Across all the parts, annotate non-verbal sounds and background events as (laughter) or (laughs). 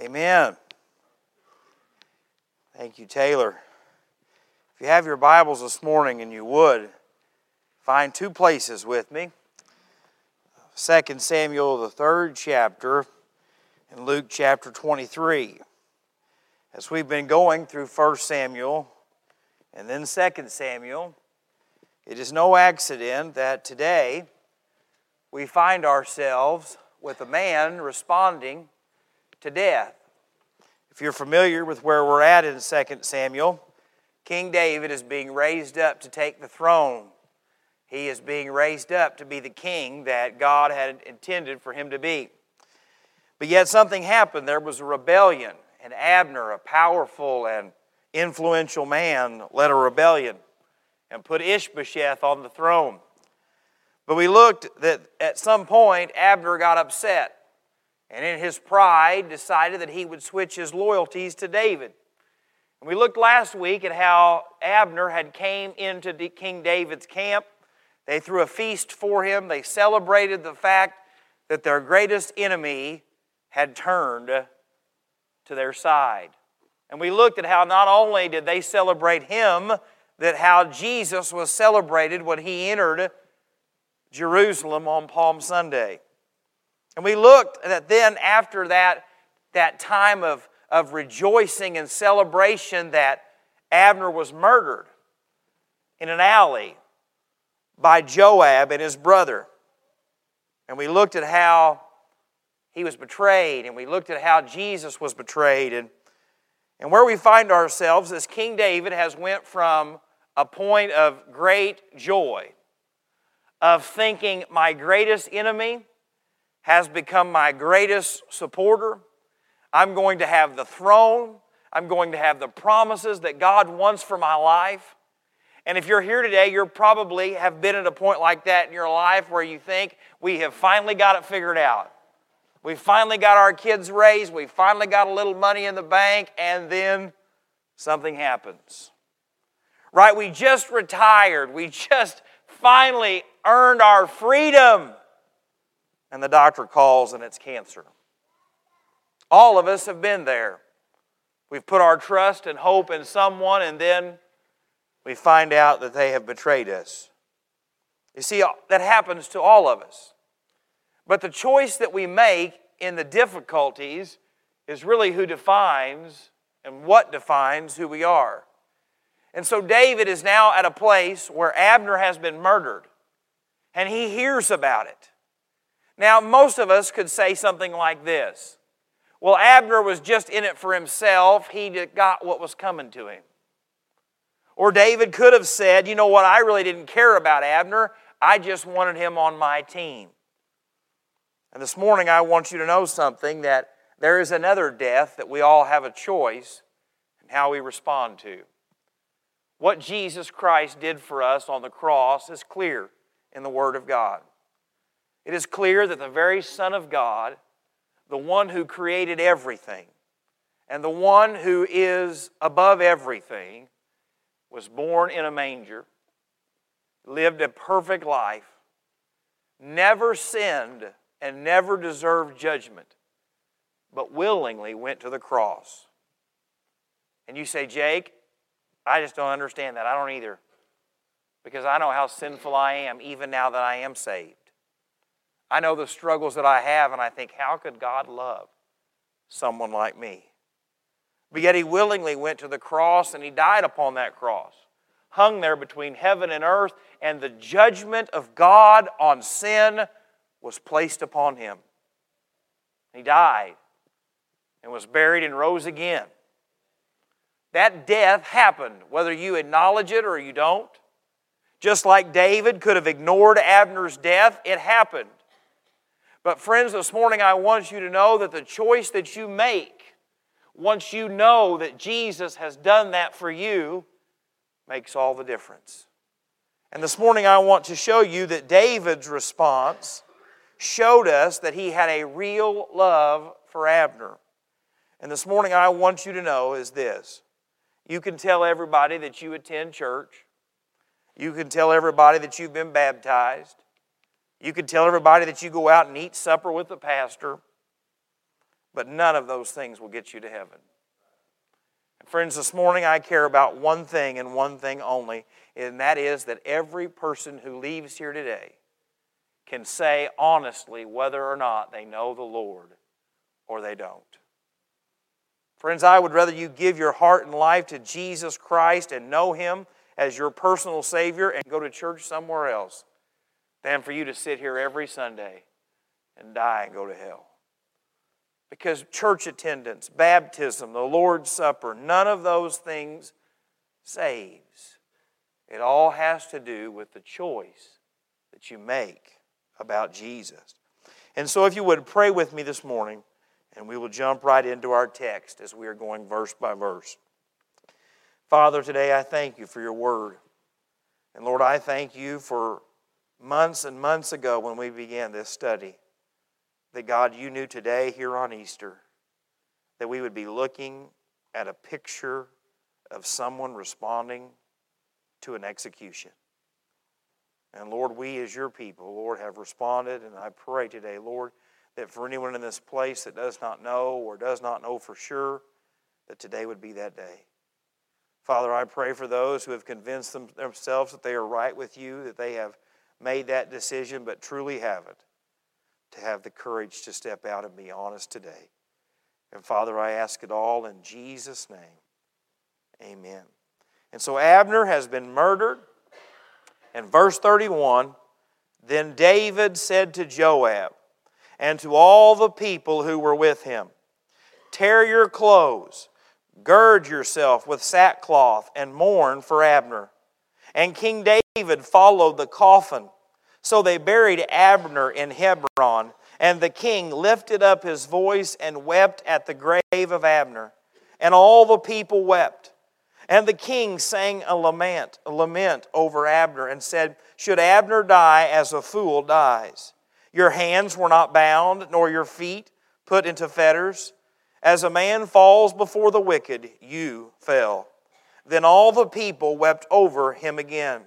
Amen. Thank you, Taylor. If you have your Bibles this morning and you would, find two places with me 2 Samuel, the third chapter, and Luke chapter 23. As we've been going through 1 Samuel and then 2 Samuel, it is no accident that today we find ourselves with a man responding to death. If you're familiar with where we're at in 2 Samuel, King David is being raised up to take the throne. He is being raised up to be the king that God had intended for him to be. But yet something happened. There was a rebellion, and Abner, a powerful and influential man, led a rebellion and put Ishbosheth on the throne. But we looked that at some point Abner got upset and in his pride decided that he would switch his loyalties to David. And we looked last week at how Abner had came into King David's camp. They threw a feast for him. They celebrated the fact that their greatest enemy had turned to their side. And we looked at how not only did they celebrate him, that how Jesus was celebrated when he entered Jerusalem on Palm Sunday. And we looked that then after that, that time of, of rejoicing and celebration that Abner was murdered in an alley by Joab and his brother. And we looked at how he was betrayed, and we looked at how Jesus was betrayed. And, and where we find ourselves is King David has went from a point of great joy, of thinking my greatest enemy has become my greatest supporter. I'm going to have the throne. I'm going to have the promises that God wants for my life. And if you're here today, you probably have been at a point like that in your life where you think we have finally got it figured out. We finally got our kids raised, we finally got a little money in the bank, and then something happens. Right? We just retired. We (laughs) just finally earned our freedom and the doctor calls and it's cancer. All of us have been there. We've put our trust and hope in someone, and then we find out that they have betrayed us. You see, that happens to all of us. But the choice that we make in the difficulties is really who defines and what defines who we are. And so David is now at a place where Abner has been murdered, and he hears about it. Now, most of us could say something like this Well, Abner was just in it for himself, he got what was coming to him. Or David could have said, You know what, I really didn't care about Abner, I just wanted him on my team. And this morning, I want you to know something that there is another death that we all have a choice in how we respond to. What Jesus Christ did for us on the cross is clear in the Word of God. It is clear that the very Son of God, the one who created everything, and the one who is above everything, was born in a manger, lived a perfect life, never sinned, and never deserved judgment, but willingly went to the cross. And you say, Jake, I just don't understand that. I don't either. Because I know how sinful I am, even now that I am saved. I know the struggles that I have, and I think, how could God love someone like me? But yet he willingly went to the cross and he died upon that cross, hung there between heaven and earth, and the judgment of God on sin was placed upon him. He died and was buried and rose again. That death happened, whether you acknowledge it or you don't. Just like David could have ignored Abner's death, it happened. But, friends, this morning I want you to know that the choice that you make, once you know that Jesus has done that for you, makes all the difference. And this morning I want to show you that David's response showed us that he had a real love for Abner. And this morning I want you to know is this you can tell everybody that you attend church, you can tell everybody that you've been baptized. You can tell everybody that you go out and eat supper with the pastor. but none of those things will get you to heaven. And friends, this morning I care about one thing and one thing only, and that is that every person who leaves here today can say honestly whether or not they know the Lord or they don't. Friends, I would rather you give your heart and life to Jesus Christ and know Him as your personal Savior and go to church somewhere else than for you to sit here every Sunday and die and go to hell. Because church attendance, baptism, the Lord's Supper, none of those things saves. It all has to do with the choice that you make about Jesus. And so, if you would pray with me this morning, and we will jump right into our text as we are going verse by verse. Father, today I thank you for your word. And Lord, I thank you for months and months ago when we began this study that God, you knew today here on Easter that we would be looking at a picture of someone responding to an execution. And Lord, we as your people, Lord, have responded. And I pray today, Lord, that for anyone in this place that does not know or does not know for sure, that today would be that day. Father, I pray for those who have convinced themselves that they are right with you, that they have made that decision but truly haven't to have the courage to step out and be honest today. And Father, I ask it all in Jesus' name. Amen. And so Abner has been murdered. And verse 31 Then David said to Joab and to all the people who were with him, Tear your clothes, gird yourself with sackcloth, and mourn for Abner. And King David followed the coffin so they buried Abner in Hebron, and the king lifted up his voice and wept at the grave of Abner. And all the people wept. And the king sang a lament, a lament over Abner and said, Should Abner die as a fool dies? Your hands were not bound, nor your feet put into fetters. As a man falls before the wicked, you fell. Then all the people wept over him again.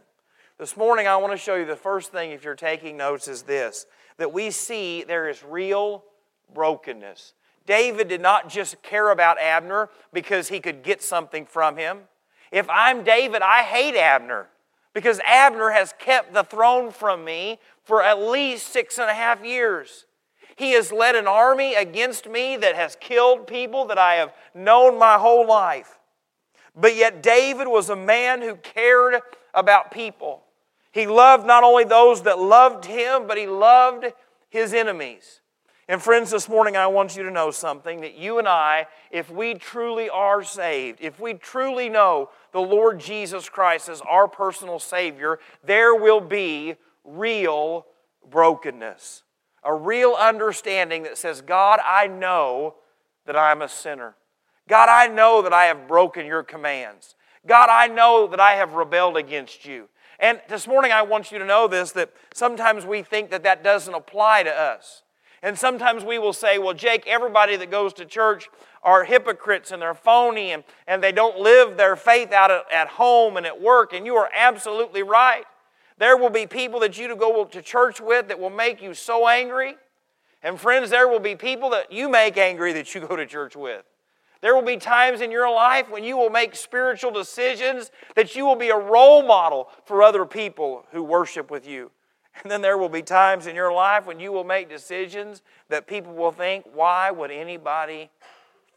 This morning, I want to show you the first thing, if you're taking notes, is this that we see there is real brokenness. David did not just care about Abner because he could get something from him. If I'm David, I hate Abner because Abner has kept the throne from me for at least six and a half years. He has led an army against me that has killed people that I have known my whole life. But yet, David was a man who cared about people. He loved not only those that loved him, but he loved his enemies. And friends, this morning I want you to know something that you and I, if we truly are saved, if we truly know the Lord Jesus Christ as our personal Savior, there will be real brokenness. A real understanding that says, God, I know that I'm a sinner. God, I know that I have broken your commands. God, I know that I have rebelled against you. And this morning I want you to know this that sometimes we think that that doesn't apply to us. And sometimes we will say, well, Jake, everybody that goes to church are hypocrites and they're phony and, and they don't live their faith out at, at home and at work. And you are absolutely right. There will be people that you go to church with that will make you so angry. And friends, there will be people that you make angry that you go to church with. There will be times in your life when you will make spiritual decisions that you will be a role model for other people who worship with you. And then there will be times in your life when you will make decisions that people will think, why would anybody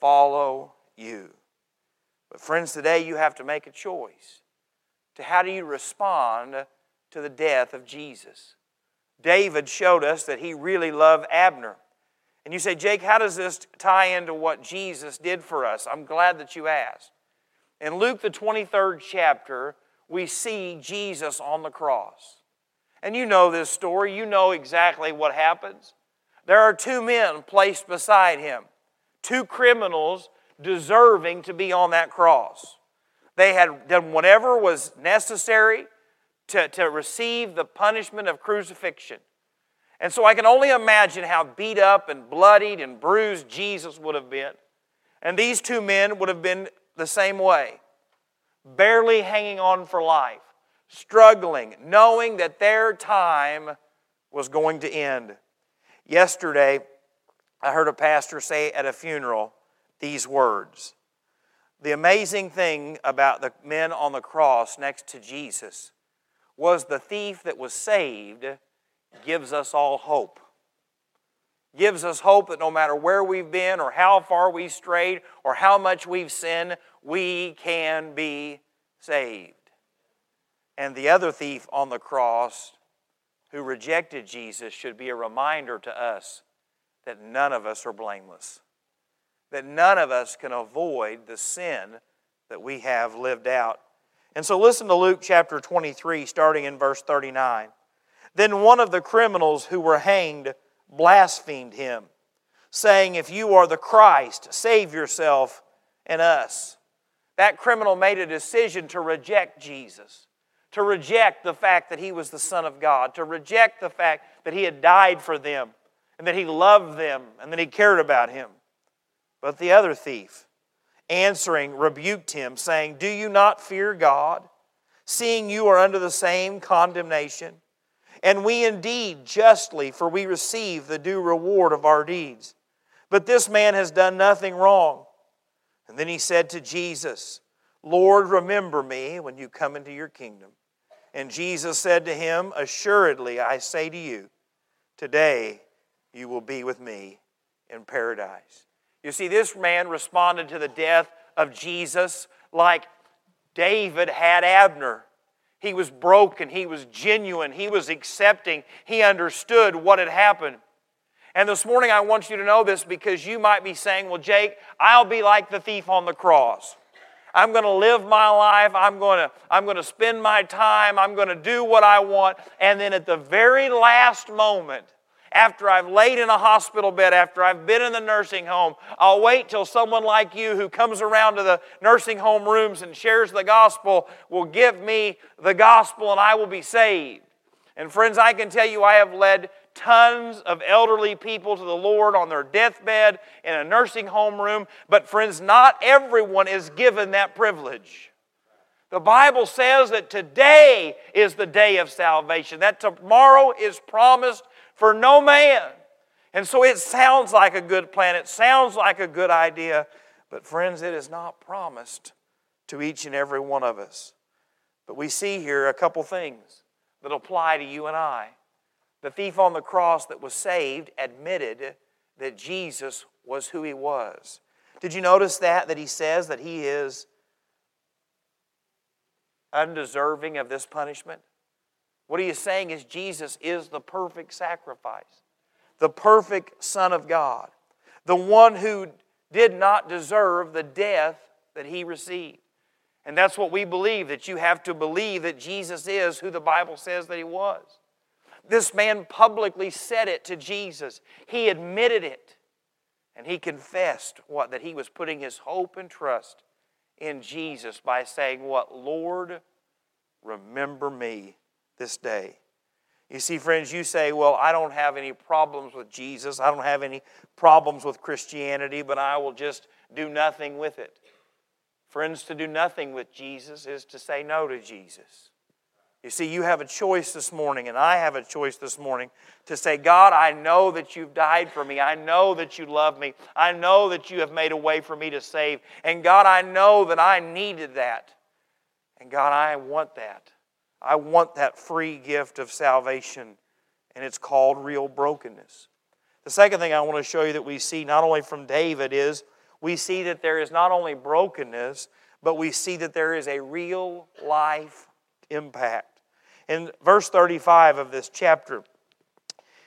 follow you? But, friends, today you have to make a choice to how do you respond to the death of Jesus. David showed us that he really loved Abner. And you say, Jake, how does this tie into what Jesus did for us? I'm glad that you asked. In Luke, the 23rd chapter, we see Jesus on the cross. And you know this story, you know exactly what happens. There are two men placed beside him, two criminals deserving to be on that cross. They had done whatever was necessary to, to receive the punishment of crucifixion. And so I can only imagine how beat up and bloodied and bruised Jesus would have been. And these two men would have been the same way, barely hanging on for life, struggling, knowing that their time was going to end. Yesterday, I heard a pastor say at a funeral these words The amazing thing about the men on the cross next to Jesus was the thief that was saved gives us all hope. Gives us hope that no matter where we've been or how far we've strayed or how much we've sinned, we can be saved. And the other thief on the cross who rejected Jesus should be a reminder to us that none of us are blameless, that none of us can avoid the sin that we have lived out. And so listen to Luke chapter 23, starting in verse 39. Then one of the criminals who were hanged blasphemed him, saying, If you are the Christ, save yourself and us. That criminal made a decision to reject Jesus, to reject the fact that he was the Son of God, to reject the fact that he had died for them and that he loved them and that he cared about him. But the other thief, answering, rebuked him, saying, Do you not fear God, seeing you are under the same condemnation? And we indeed justly, for we receive the due reward of our deeds. But this man has done nothing wrong. And then he said to Jesus, Lord, remember me when you come into your kingdom. And Jesus said to him, Assuredly, I say to you, today you will be with me in paradise. You see, this man responded to the death of Jesus like David had Abner. He was broken, he was genuine, he was accepting, he understood what had happened. And this morning I want you to know this because you might be saying, Well, Jake, I'll be like the thief on the cross. I'm going to live my life. I'm going to, I'm going to spend my time. I'm going to do what I want. And then at the very last moment, after I've laid in a hospital bed, after I've been in the nursing home, I'll wait till someone like you who comes around to the nursing home rooms and shares the gospel will give me the gospel and I will be saved. And friends, I can tell you I have led tons of elderly people to the Lord on their deathbed in a nursing home room, but friends, not everyone is given that privilege. The Bible says that today is the day of salvation, that tomorrow is promised for no man. And so it sounds like a good plan, it sounds like a good idea, but friends, it is not promised to each and every one of us. But we see here a couple things that apply to you and I. The thief on the cross that was saved admitted that Jesus was who he was. Did you notice that? That he says that he is undeserving of this punishment? What he is saying is Jesus is the perfect sacrifice, the perfect Son of God, the one who did not deserve the death that he received. And that's what we believe, that you have to believe that Jesus is who the Bible says that he was. This man publicly said it to Jesus. He admitted it. And he confessed what? That he was putting his hope and trust in Jesus by saying, What? Lord, remember me this day. You see, friends, you say, Well, I don't have any problems with Jesus. I don't have any problems with Christianity, but I will just do nothing with it. Friends, to do nothing with Jesus is to say no to Jesus. You see, you have a choice this morning, and I have a choice this morning to say, God, I know that you've died for me. I know that you love me. I know that you have made a way for me to save. And God, I know that I needed that. And God, I want that. I want that free gift of salvation, and it's called real brokenness. The second thing I want to show you that we see not only from David is we see that there is not only brokenness, but we see that there is a real life impact. In verse 35 of this chapter,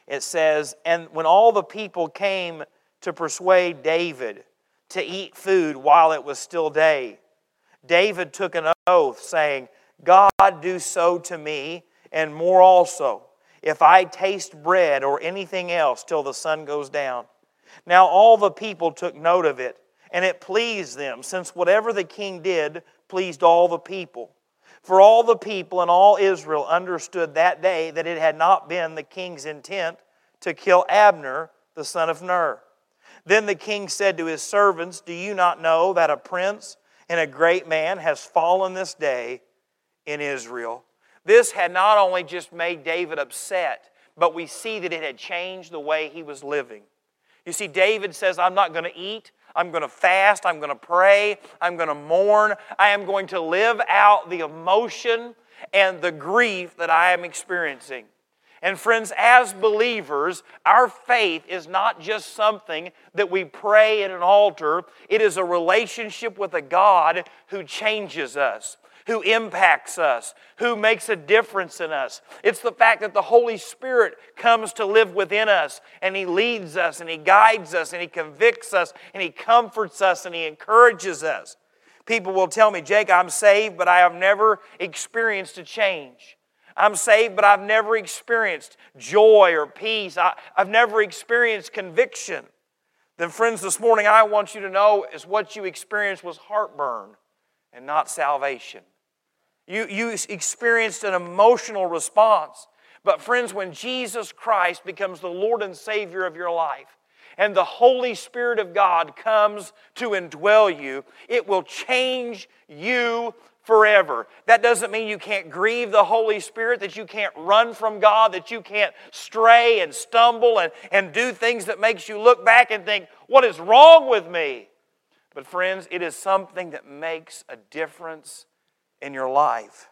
it says, And when all the people came to persuade David to eat food while it was still day, David took an oath, saying, God do so to me, and more also, if I taste bread or anything else till the sun goes down. Now all the people took note of it, and it pleased them, since whatever the king did pleased all the people. For all the people and all Israel understood that day that it had not been the king's intent to kill Abner, the son of Ner. Then the king said to his servants, Do you not know that a prince and a great man has fallen this day in Israel. This had not only just made David upset, but we see that it had changed the way he was living. You see, David says, I'm not going to eat. I'm going to fast. I'm going to pray. I'm going to mourn. I am going to live out the emotion and the grief that I am experiencing. And friends, as believers, our faith is not just something that we pray at an altar, it is a relationship with a God who changes us who impacts us, who makes a difference in us. It's the fact that the Holy Spirit comes to live within us and He leads us and He guides us and He convicts us and He comforts us and He encourages us. People will tell me, Jake, I'm saved, but I have never experienced a change. I'm saved, but I've never experienced joy or peace. I, have never experienced conviction. Then, friends, this morning I want you to know is what you experienced was heartburn and not salvation. You, you experienced an emotional response. But, friends, when Jesus Christ becomes the Lord and Savior of your life, and the Holy Spirit of God comes to indwell you, it will change you forever. That doesn't mean you can't grieve the Holy Spirit, that you can't run from God, that you can't stray and stumble and, and do things that makes you look back and think, what is wrong with me? But friends, it is something that makes a difference in your life.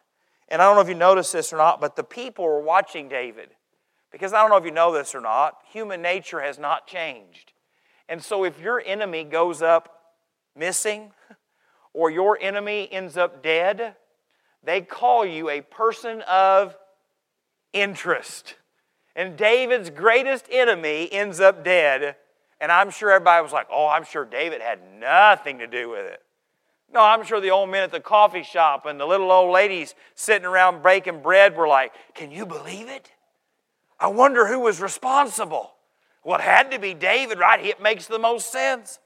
And I don't know if you noticed this or not, but the people were watching David. Because I don't know if you know this or not, human nature has not changed. And so if your enemy goes up missing (laughs) or your enemy ends up dead, they call you a person of interest. And David's greatest enemy ends up dead. And I'm sure everybody was like, oh, I'm sure David had nothing to do with it. No, I'm sure the old men at the coffee shop and the little old ladies sitting around breaking bread were like, Can you believe it? I wonder who was responsible. Well, it had to be David, right? It makes the most sense.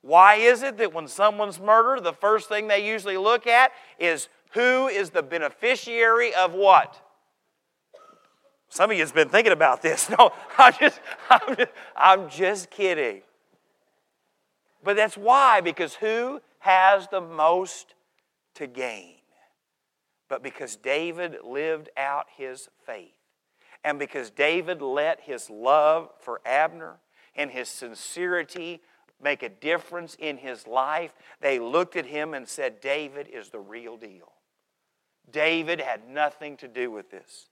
Why is it that when someone's murdered, the first thing they usually look at is who is the beneficiary of what? Some of you have been thinking about this. (laughs) No, I'm just, I'm just, I'm just kidding. But that's why, because who has the most to gain. But because David lived out his faith, and because David let his love for Abner and his sincerity make a difference in his life, they looked at him and said, David is the real deal. David had nothing to do with this.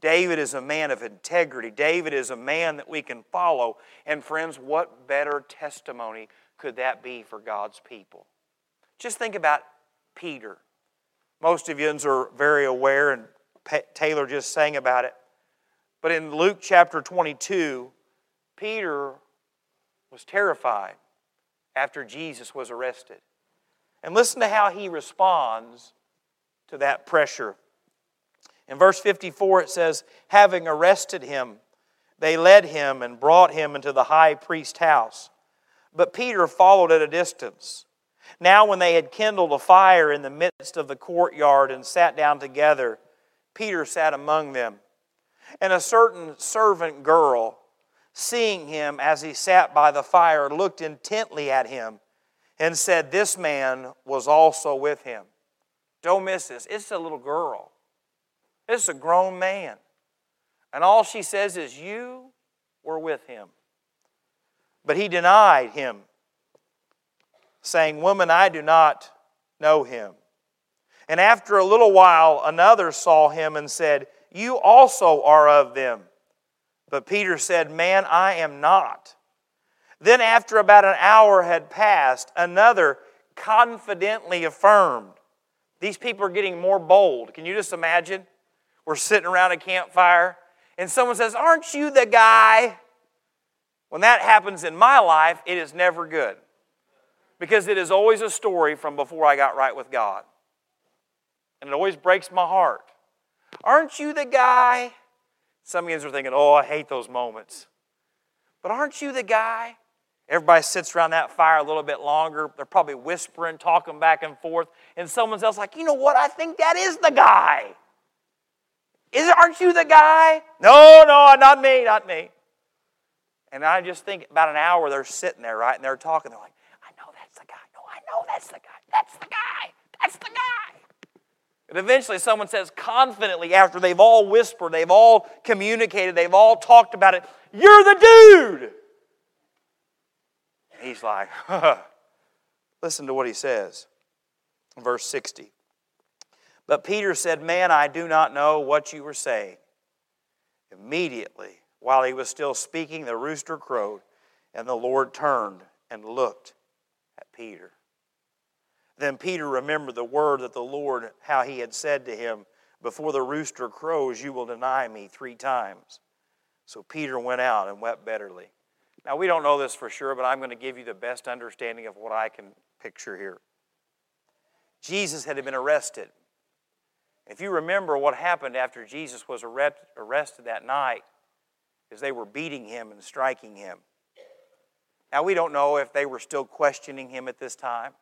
David is a man of integrity. David is a man that we can follow. And friends, what better testimony could that be for God's people? Just think about Peter. Most of you are very aware, and Taylor just sang about it. But in Luke chapter 22, Peter was terrified after Jesus was arrested. And listen to how he responds to that pressure. In verse 54, it says, Having arrested him, they led him and brought him into the high priest's house. But Peter followed at a distance. Now, when they had kindled a fire in the midst of the courtyard and sat down together, Peter sat among them. And a certain servant girl, seeing him as he sat by the fire, looked intently at him and said, This man was also with him. Don't miss this. It's a little girl, it's a grown man. And all she says is, You were with him. But he denied him saying, Woman, I do not know him. And after a little while, another saw him and said, You also are of them. But Peter said, Man, I am not. Then, after about an hour had passed, another confidently affirmed. These people are getting more bold. Can you just imagine? We're sitting around a campfire, and someone says, Aren't you the guy? When that happens in my life, it is never good because it is always a story from before I got right with God. And it always breaks my heart. Aren't you the guy? Some of you are thinking, oh, I hate those moments. But aren't you the guy? Everybody sits around that fire a little bit longer. They're probably whispering, talking back and forth. And someone else like, you know what? I think that is the guy. Is aren't you the guy? No, no, not me, not me. And I just think about an hour they're sitting there, right? And they're talking. They're like, know that's the guy. That's the guy. That's the guy. And eventually someone says confidently after they've all whispered, they've all communicated, they've all talked about it, You're the dude. And He's like, (laughs) listen to what he says. Verse 60. But Peter said, Man, I do not know what you were saying. Immediately, while he was still speaking, the rooster crowed, and the Lord turned and looked at Peter. Then Peter remembered the word that the Lord, how he had said to him, Before the rooster crows, you will deny me three times. So Peter went out and wept bitterly. Now, we don't know this for sure, but I'm going to give you the best understanding of what I can picture here. Jesus had been arrested. If you remember what happened after Jesus was arrested that night, is they were beating him and striking him. Now, we don't know if they were still questioning him at this time.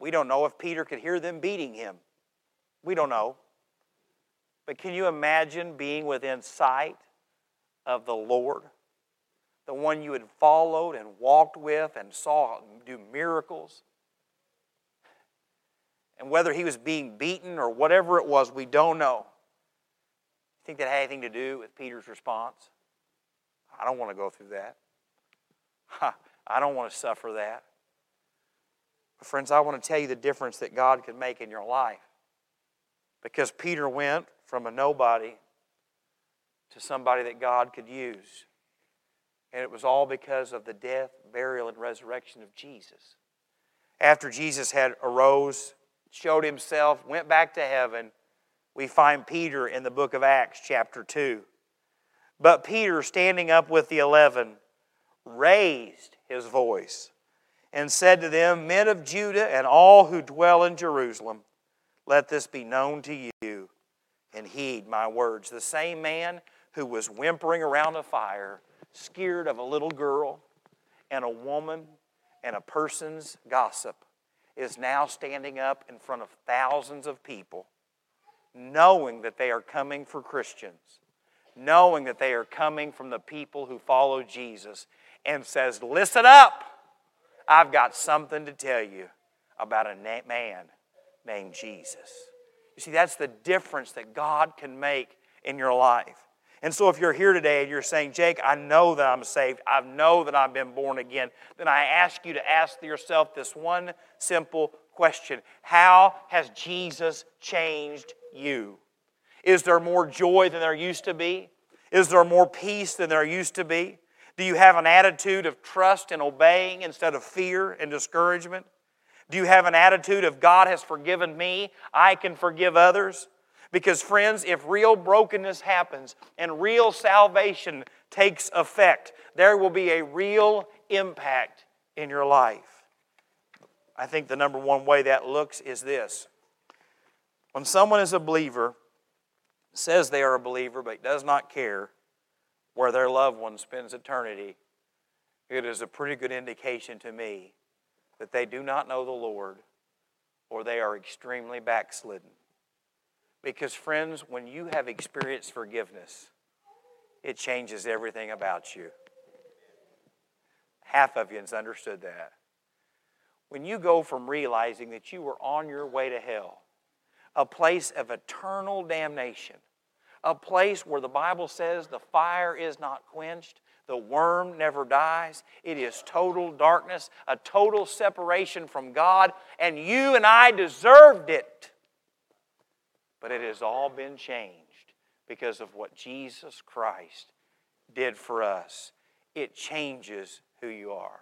We don't know if Peter could hear them beating him. We don't know. But can you imagine being within sight of the Lord? The one you had followed and walked with and saw do miracles? And whether he was being beaten or whatever it was, we don't know. You think that had anything to do with Peter's response? I don't want to go through that. (laughs) I don't want to suffer that. Friends, I want to tell you the difference that God could make in your life. Because Peter went from a nobody to somebody that God could use. And it was all because of the death, burial, and resurrection of Jesus. After Jesus had arose, showed himself, went back to heaven, we find Peter in the book of Acts, chapter 2. But Peter, standing up with the eleven, raised his voice and said to them, Men of Judah and all who dwell in Jerusalem, let this be known to you and heed my words. The same man who was whimpering around a fire, scared of a little girl and a woman and a person's gossip, is now standing up in front of thousands of people, knowing that they are coming for Christians, knowing that they are coming from the people who follow Jesus, and says, Listen up! I've got something to tell you about a man named Jesus. You see, that's the difference that God can make in your life. And so, if you're here today and you're saying, Jake, I know that I'm saved, I know that I've been born again, then I ask you to ask yourself this one simple question How has Jesus changed you? Is there more joy than there used to be? Is there more peace than there used to be? Do you have an attitude of trust and obeying instead of fear and discouragement? Do you have an attitude of God has forgiven me, I can forgive others? Because, friends, if real brokenness happens and real salvation takes effect, there will be a real impact in your life. I think the number one way that looks is this when someone is a believer, says they are a believer, but does not care, where their loved one spends eternity, it is a pretty good indication to me that they do not know the Lord or they are extremely backslidden. Because, friends, when you have experienced forgiveness, it changes everything about you. Half of you has understood that. When you go from realizing that you were on your way to hell, a place of eternal damnation, a place where the Bible says the fire is not quenched, the worm never dies. It is total darkness, a total separation from God, and you and I deserved it. But it has all been changed because of what Jesus Christ did for us. It changes who you are,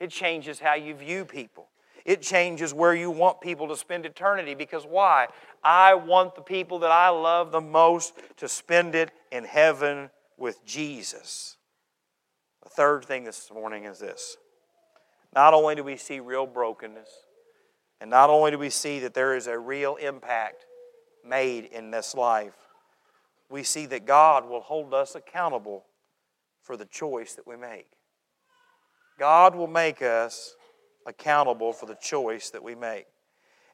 it changes how you view people. It changes where you want people to spend eternity because why? I want the people that I love the most to spend it in heaven with Jesus. The third thing this morning is this. Not only do we see real brokenness, and not only do we see that there is a real impact made in this life, we see that God will hold us accountable for the choice that we make. God will make us accountable for the choice that we make.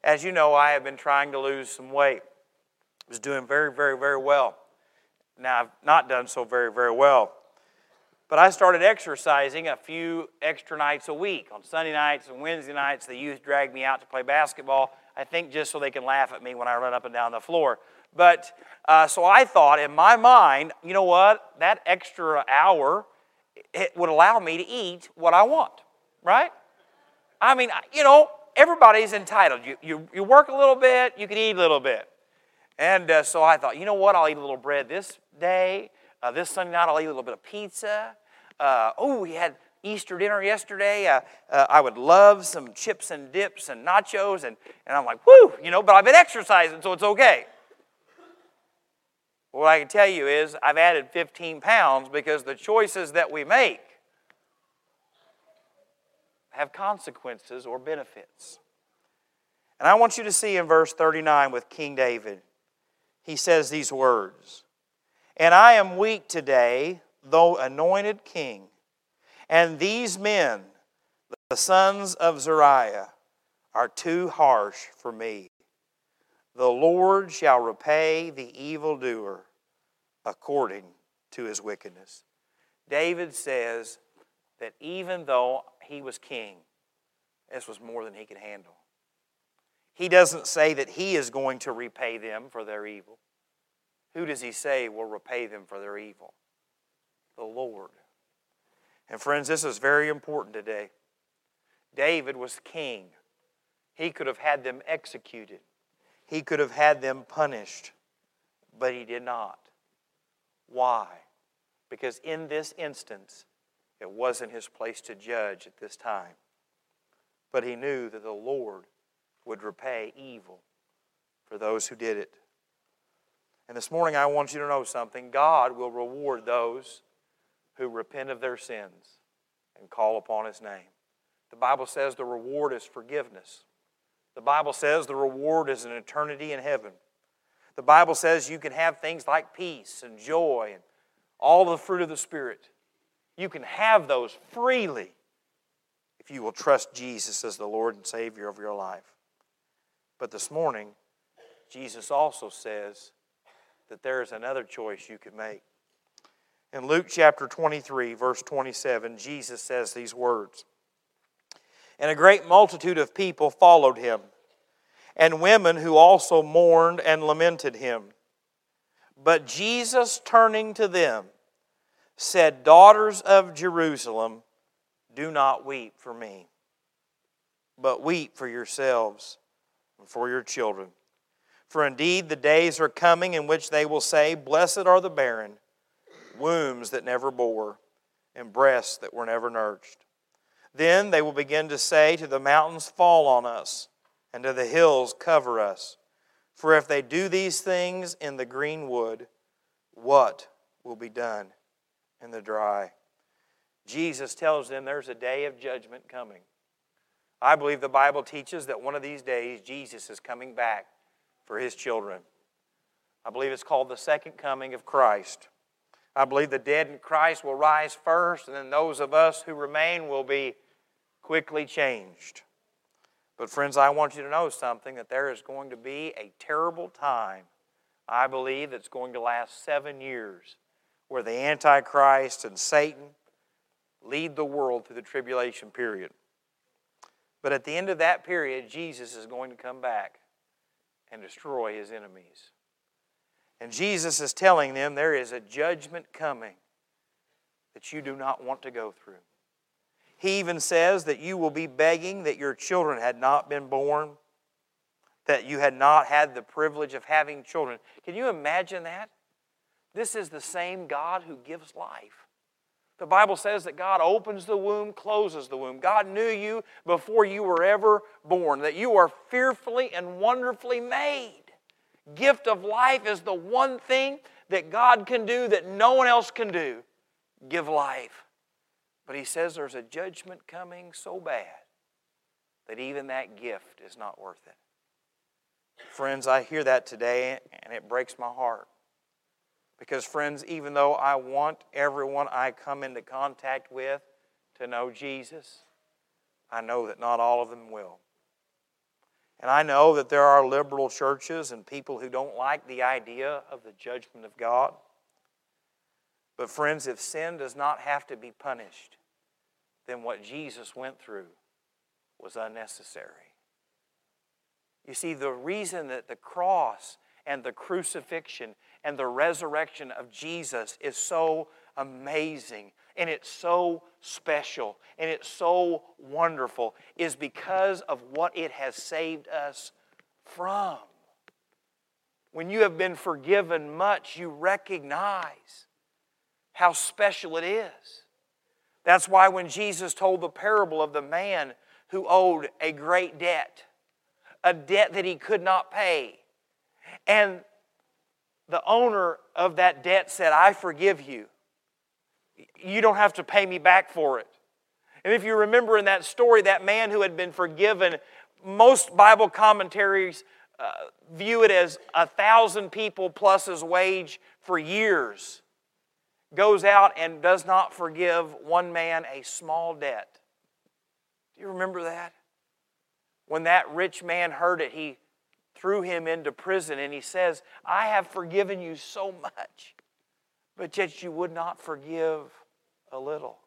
As you know, I have been trying to lose some weight. I was doing very, very, very well. Now, I've not done so very, very well. But I started exercising a few extra nights a week. On Sunday nights and Wednesday nights, the youth drag me out to play basketball, I think just so they can laugh at me when I run up and down the floor. But uh, so I thought in my mind, you know what? That extra hour it would allow me to eat what I want, right? I mean, you know, everybody's entitled. You, you, you work a little bit, you can eat a little bit. And uh, so I thought, you know what? I'll eat a little bread this day. Uh, this Sunday night, I'll eat a little bit of pizza. Uh, oh, we had Easter dinner yesterday. Uh, uh, I would love some chips and dips and nachos. And, and I'm like, whoo, you know, but I've been exercising, so it's okay. What I can tell you is I've added 15 pounds because the choices that we make have consequences or benefits. And I want you to see in verse 39 with King David, he says these words And I am weak today, though anointed king. And these men, the sons of Zeruiah, are too harsh for me. The Lord shall repay the evildoer according to his wickedness. David says that even though he was king, this was more than he could handle. He doesn't say that he is going to repay them for their evil. Who does he say will repay them for their evil? The Lord. And friends, this is very important today. David was king. He could have had them executed, he could have had them punished, but he did not. Why? Because in this instance, it wasn't his place to judge at this time. But he knew that the Lord would repay evil for those who did it. And this morning, I want you to know something God will reward those who repent of their sins and call upon his name. The Bible says the reward is forgiveness. The Bible says the reward is an eternity in heaven. The Bible says you can have things like peace and joy and all the fruit of the Spirit. You can have those freely if you will trust Jesus as the Lord and Savior of your life. But this morning, Jesus also says that there is another choice you can make. In Luke chapter 23, verse 27, Jesus says these words And a great multitude of people followed him and women who also mourned and lamented him. But Jesus, turning to them, said, Daughters of Jerusalem, do not weep for me, but weep for yourselves and for your children. For indeed the days are coming in which they will say, Blessed are the barren, wombs that never bore, and breasts that were never nursed. Then they will begin to say to the mountains, Fall on us and to the hills cover us. For if they do these things in the green wood, what will be done in the dry? Jesus tells them there's a day of judgment coming. I believe the Bible teaches that one of these days Jesus is coming back for his children. I believe it's called the second coming of Christ. I believe the dead in Christ will rise first, and then those of us who remain will be quickly changed. But, friends, I want you to know something that there is going to be a terrible time, I believe, that's going to last seven years, where the Antichrist and Satan lead the world through the tribulation period. But at the end of that period, Jesus is going to come back and destroy his enemies. And Jesus is telling them there is a judgment coming that you do not want to go through. He even says that you will be begging that your children had not been born, that you had not had the privilege of having children. Can you imagine that? This is the same God who gives life. The Bible says that God opens the womb, closes the womb. God knew you before you were ever born, that you are fearfully and wonderfully made. Gift of life is the one thing that God can do that no one else can do give life. But he says there's a judgment coming so bad that even that gift is not worth it. Friends, I hear that today and it breaks my heart. Because, friends, even though I want everyone I come into contact with to know Jesus, I know that not all of them will. And I know that there are liberal churches and people who don't like the idea of the judgment of God. But, friends, if sin does not have to be punished, then what Jesus went through was unnecessary. You see, the reason that the cross and the crucifixion and the resurrection of Jesus is so amazing and it's so special and it's so wonderful is because of what it has saved us from. When you have been forgiven much, you recognize how special it is. That's why when Jesus told the parable of the man who owed a great debt, a debt that he could not pay, and the owner of that debt said, I forgive you. You don't have to pay me back for it. And if you remember in that story, that man who had been forgiven, most Bible commentaries uh, view it as a thousand people plus his wage for years, goes out and does not forgive one man a small debt. Do you remember that? When that rich man heard it, he threw him into prison and he says, I have forgiven you so much, but yet you would not forgive a little.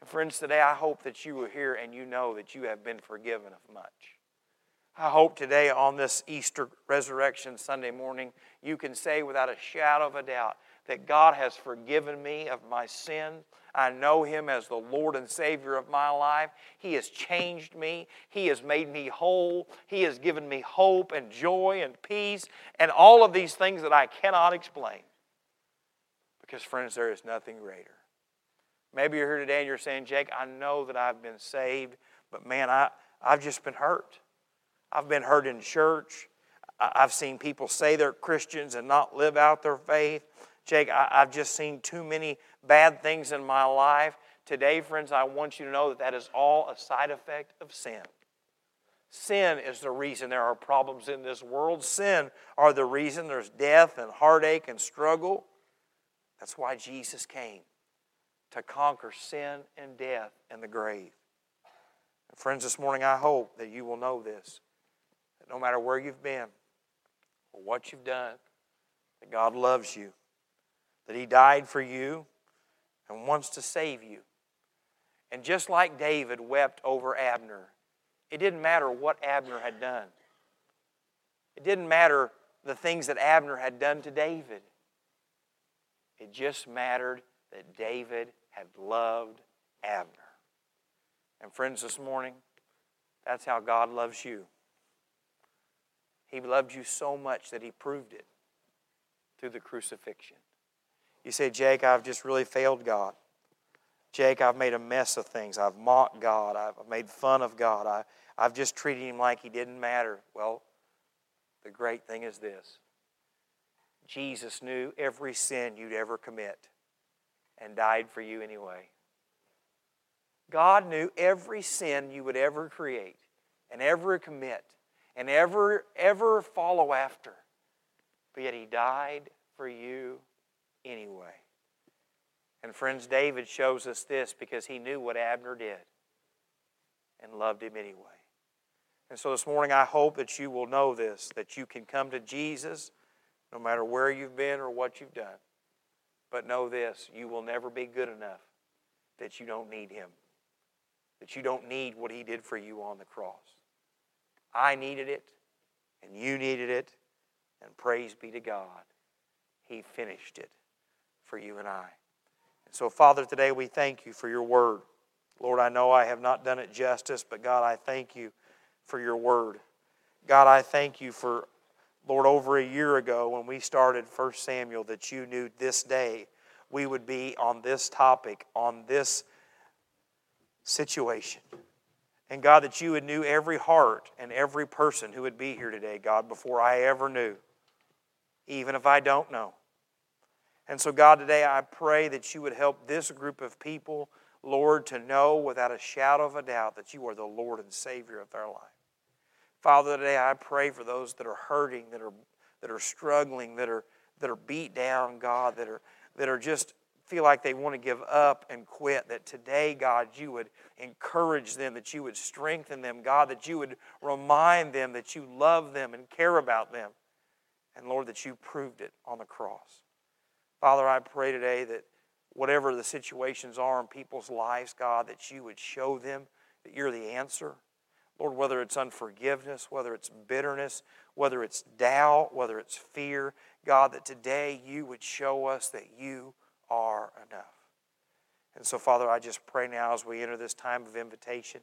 And friends, today I hope that you are here and you know that you have been forgiven of much. I hope today on this Easter Resurrection Sunday morning, you can say without a shadow of a doubt that God has forgiven me of my sin. I know Him as the Lord and Savior of my life. He has changed me. He has made me whole. He has given me hope and joy and peace and all of these things that I cannot explain. Because, friends, there is nothing greater. Maybe you're here today and you're saying, Jake, I know that I've been saved, but man, I, I've just been hurt. I've been hurt in church. I've seen people say they're Christians and not live out their faith. Jake, I, have just seen too many bad things in my life. Today, friends, I want you to know that that is all a side effect of sin. Sin is the reason there are problems in this world. Sin are the reason there's death and heartache and struggle. That's why Jesus came to conquer sin and death and the grave. And friends, this morning I hope that you will know this that no matter where you've been or what you've done, that God loves you that He died for you and wants to save you. And just like David wept over Abner, it didn't matter what Abner had done. It didn't matter the things that Abner had done to David. It just mattered that David had loved Abner. And friends, this morning, that's how God loves you. He loved you so much that He proved it through the crucifixion. You say, Jake, I've just really failed God. Jake, I've made a mess of things. I've mocked God. I've made fun of God. I, I've just treated him like he didn't matter. Well, the great thing is this Jesus knew every sin you'd ever commit and died for you anyway. God knew every sin you would ever create and ever commit and ever, ever follow after. But yet he died for you anyway. And friends, David shows us this because he knew what Abner did and loved him anyway. And so this morning, I hope that you will know this that you can come to Jesus no matter where you've been or what you've done. But know this you will never be good enough that you don't need him, that you don't need what he did for you on the cross. I needed it, and you needed it, and praise be to God. He finished it for you and I. And so, Father, today we thank you for your word. Lord, I know I have not done it justice, but God, I thank you for your word. God, I thank you for, Lord, over a year ago when we started 1 Samuel, that you knew this day we would be on this topic, on this situation. And God, that you would knew every heart and every person who would be here today, God, before I ever knew, even if I don't know. And so, God, today I pray that you would help this group of people, Lord, to know without a shadow of a doubt that you are the Lord and Savior of their life. Father, today I pray for those that are hurting, that are, that are struggling, that are, that are beat down, God, that are, that are just feel like they want to give up and quit, that today, God, you would encourage them, that you would strengthen them, God, that you would remind them that you love them and care about them. And Lord, that you proved it on the cross. Father, I pray today that whatever the situations are in people's lives, God, that you would show them that you're the answer. Lord, whether it's unforgiveness, whether it's bitterness, whether it's doubt, whether it's fear, God, that today you would show us that you are enough. And so, Father, I just pray now as we enter this time of invitation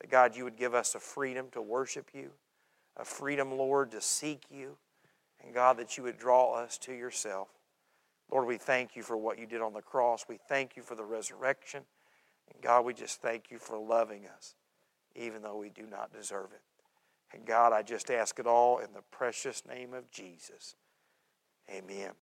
that, God, you would give us a freedom to worship you, a freedom, Lord, to seek you, and God, that you would draw us to yourself. Lord, we thank you for what you did on the cross. We thank you for the resurrection. And God, we just thank you for loving us, even though we do not deserve it. And God, I just ask it all in the precious name of Jesus. Amen.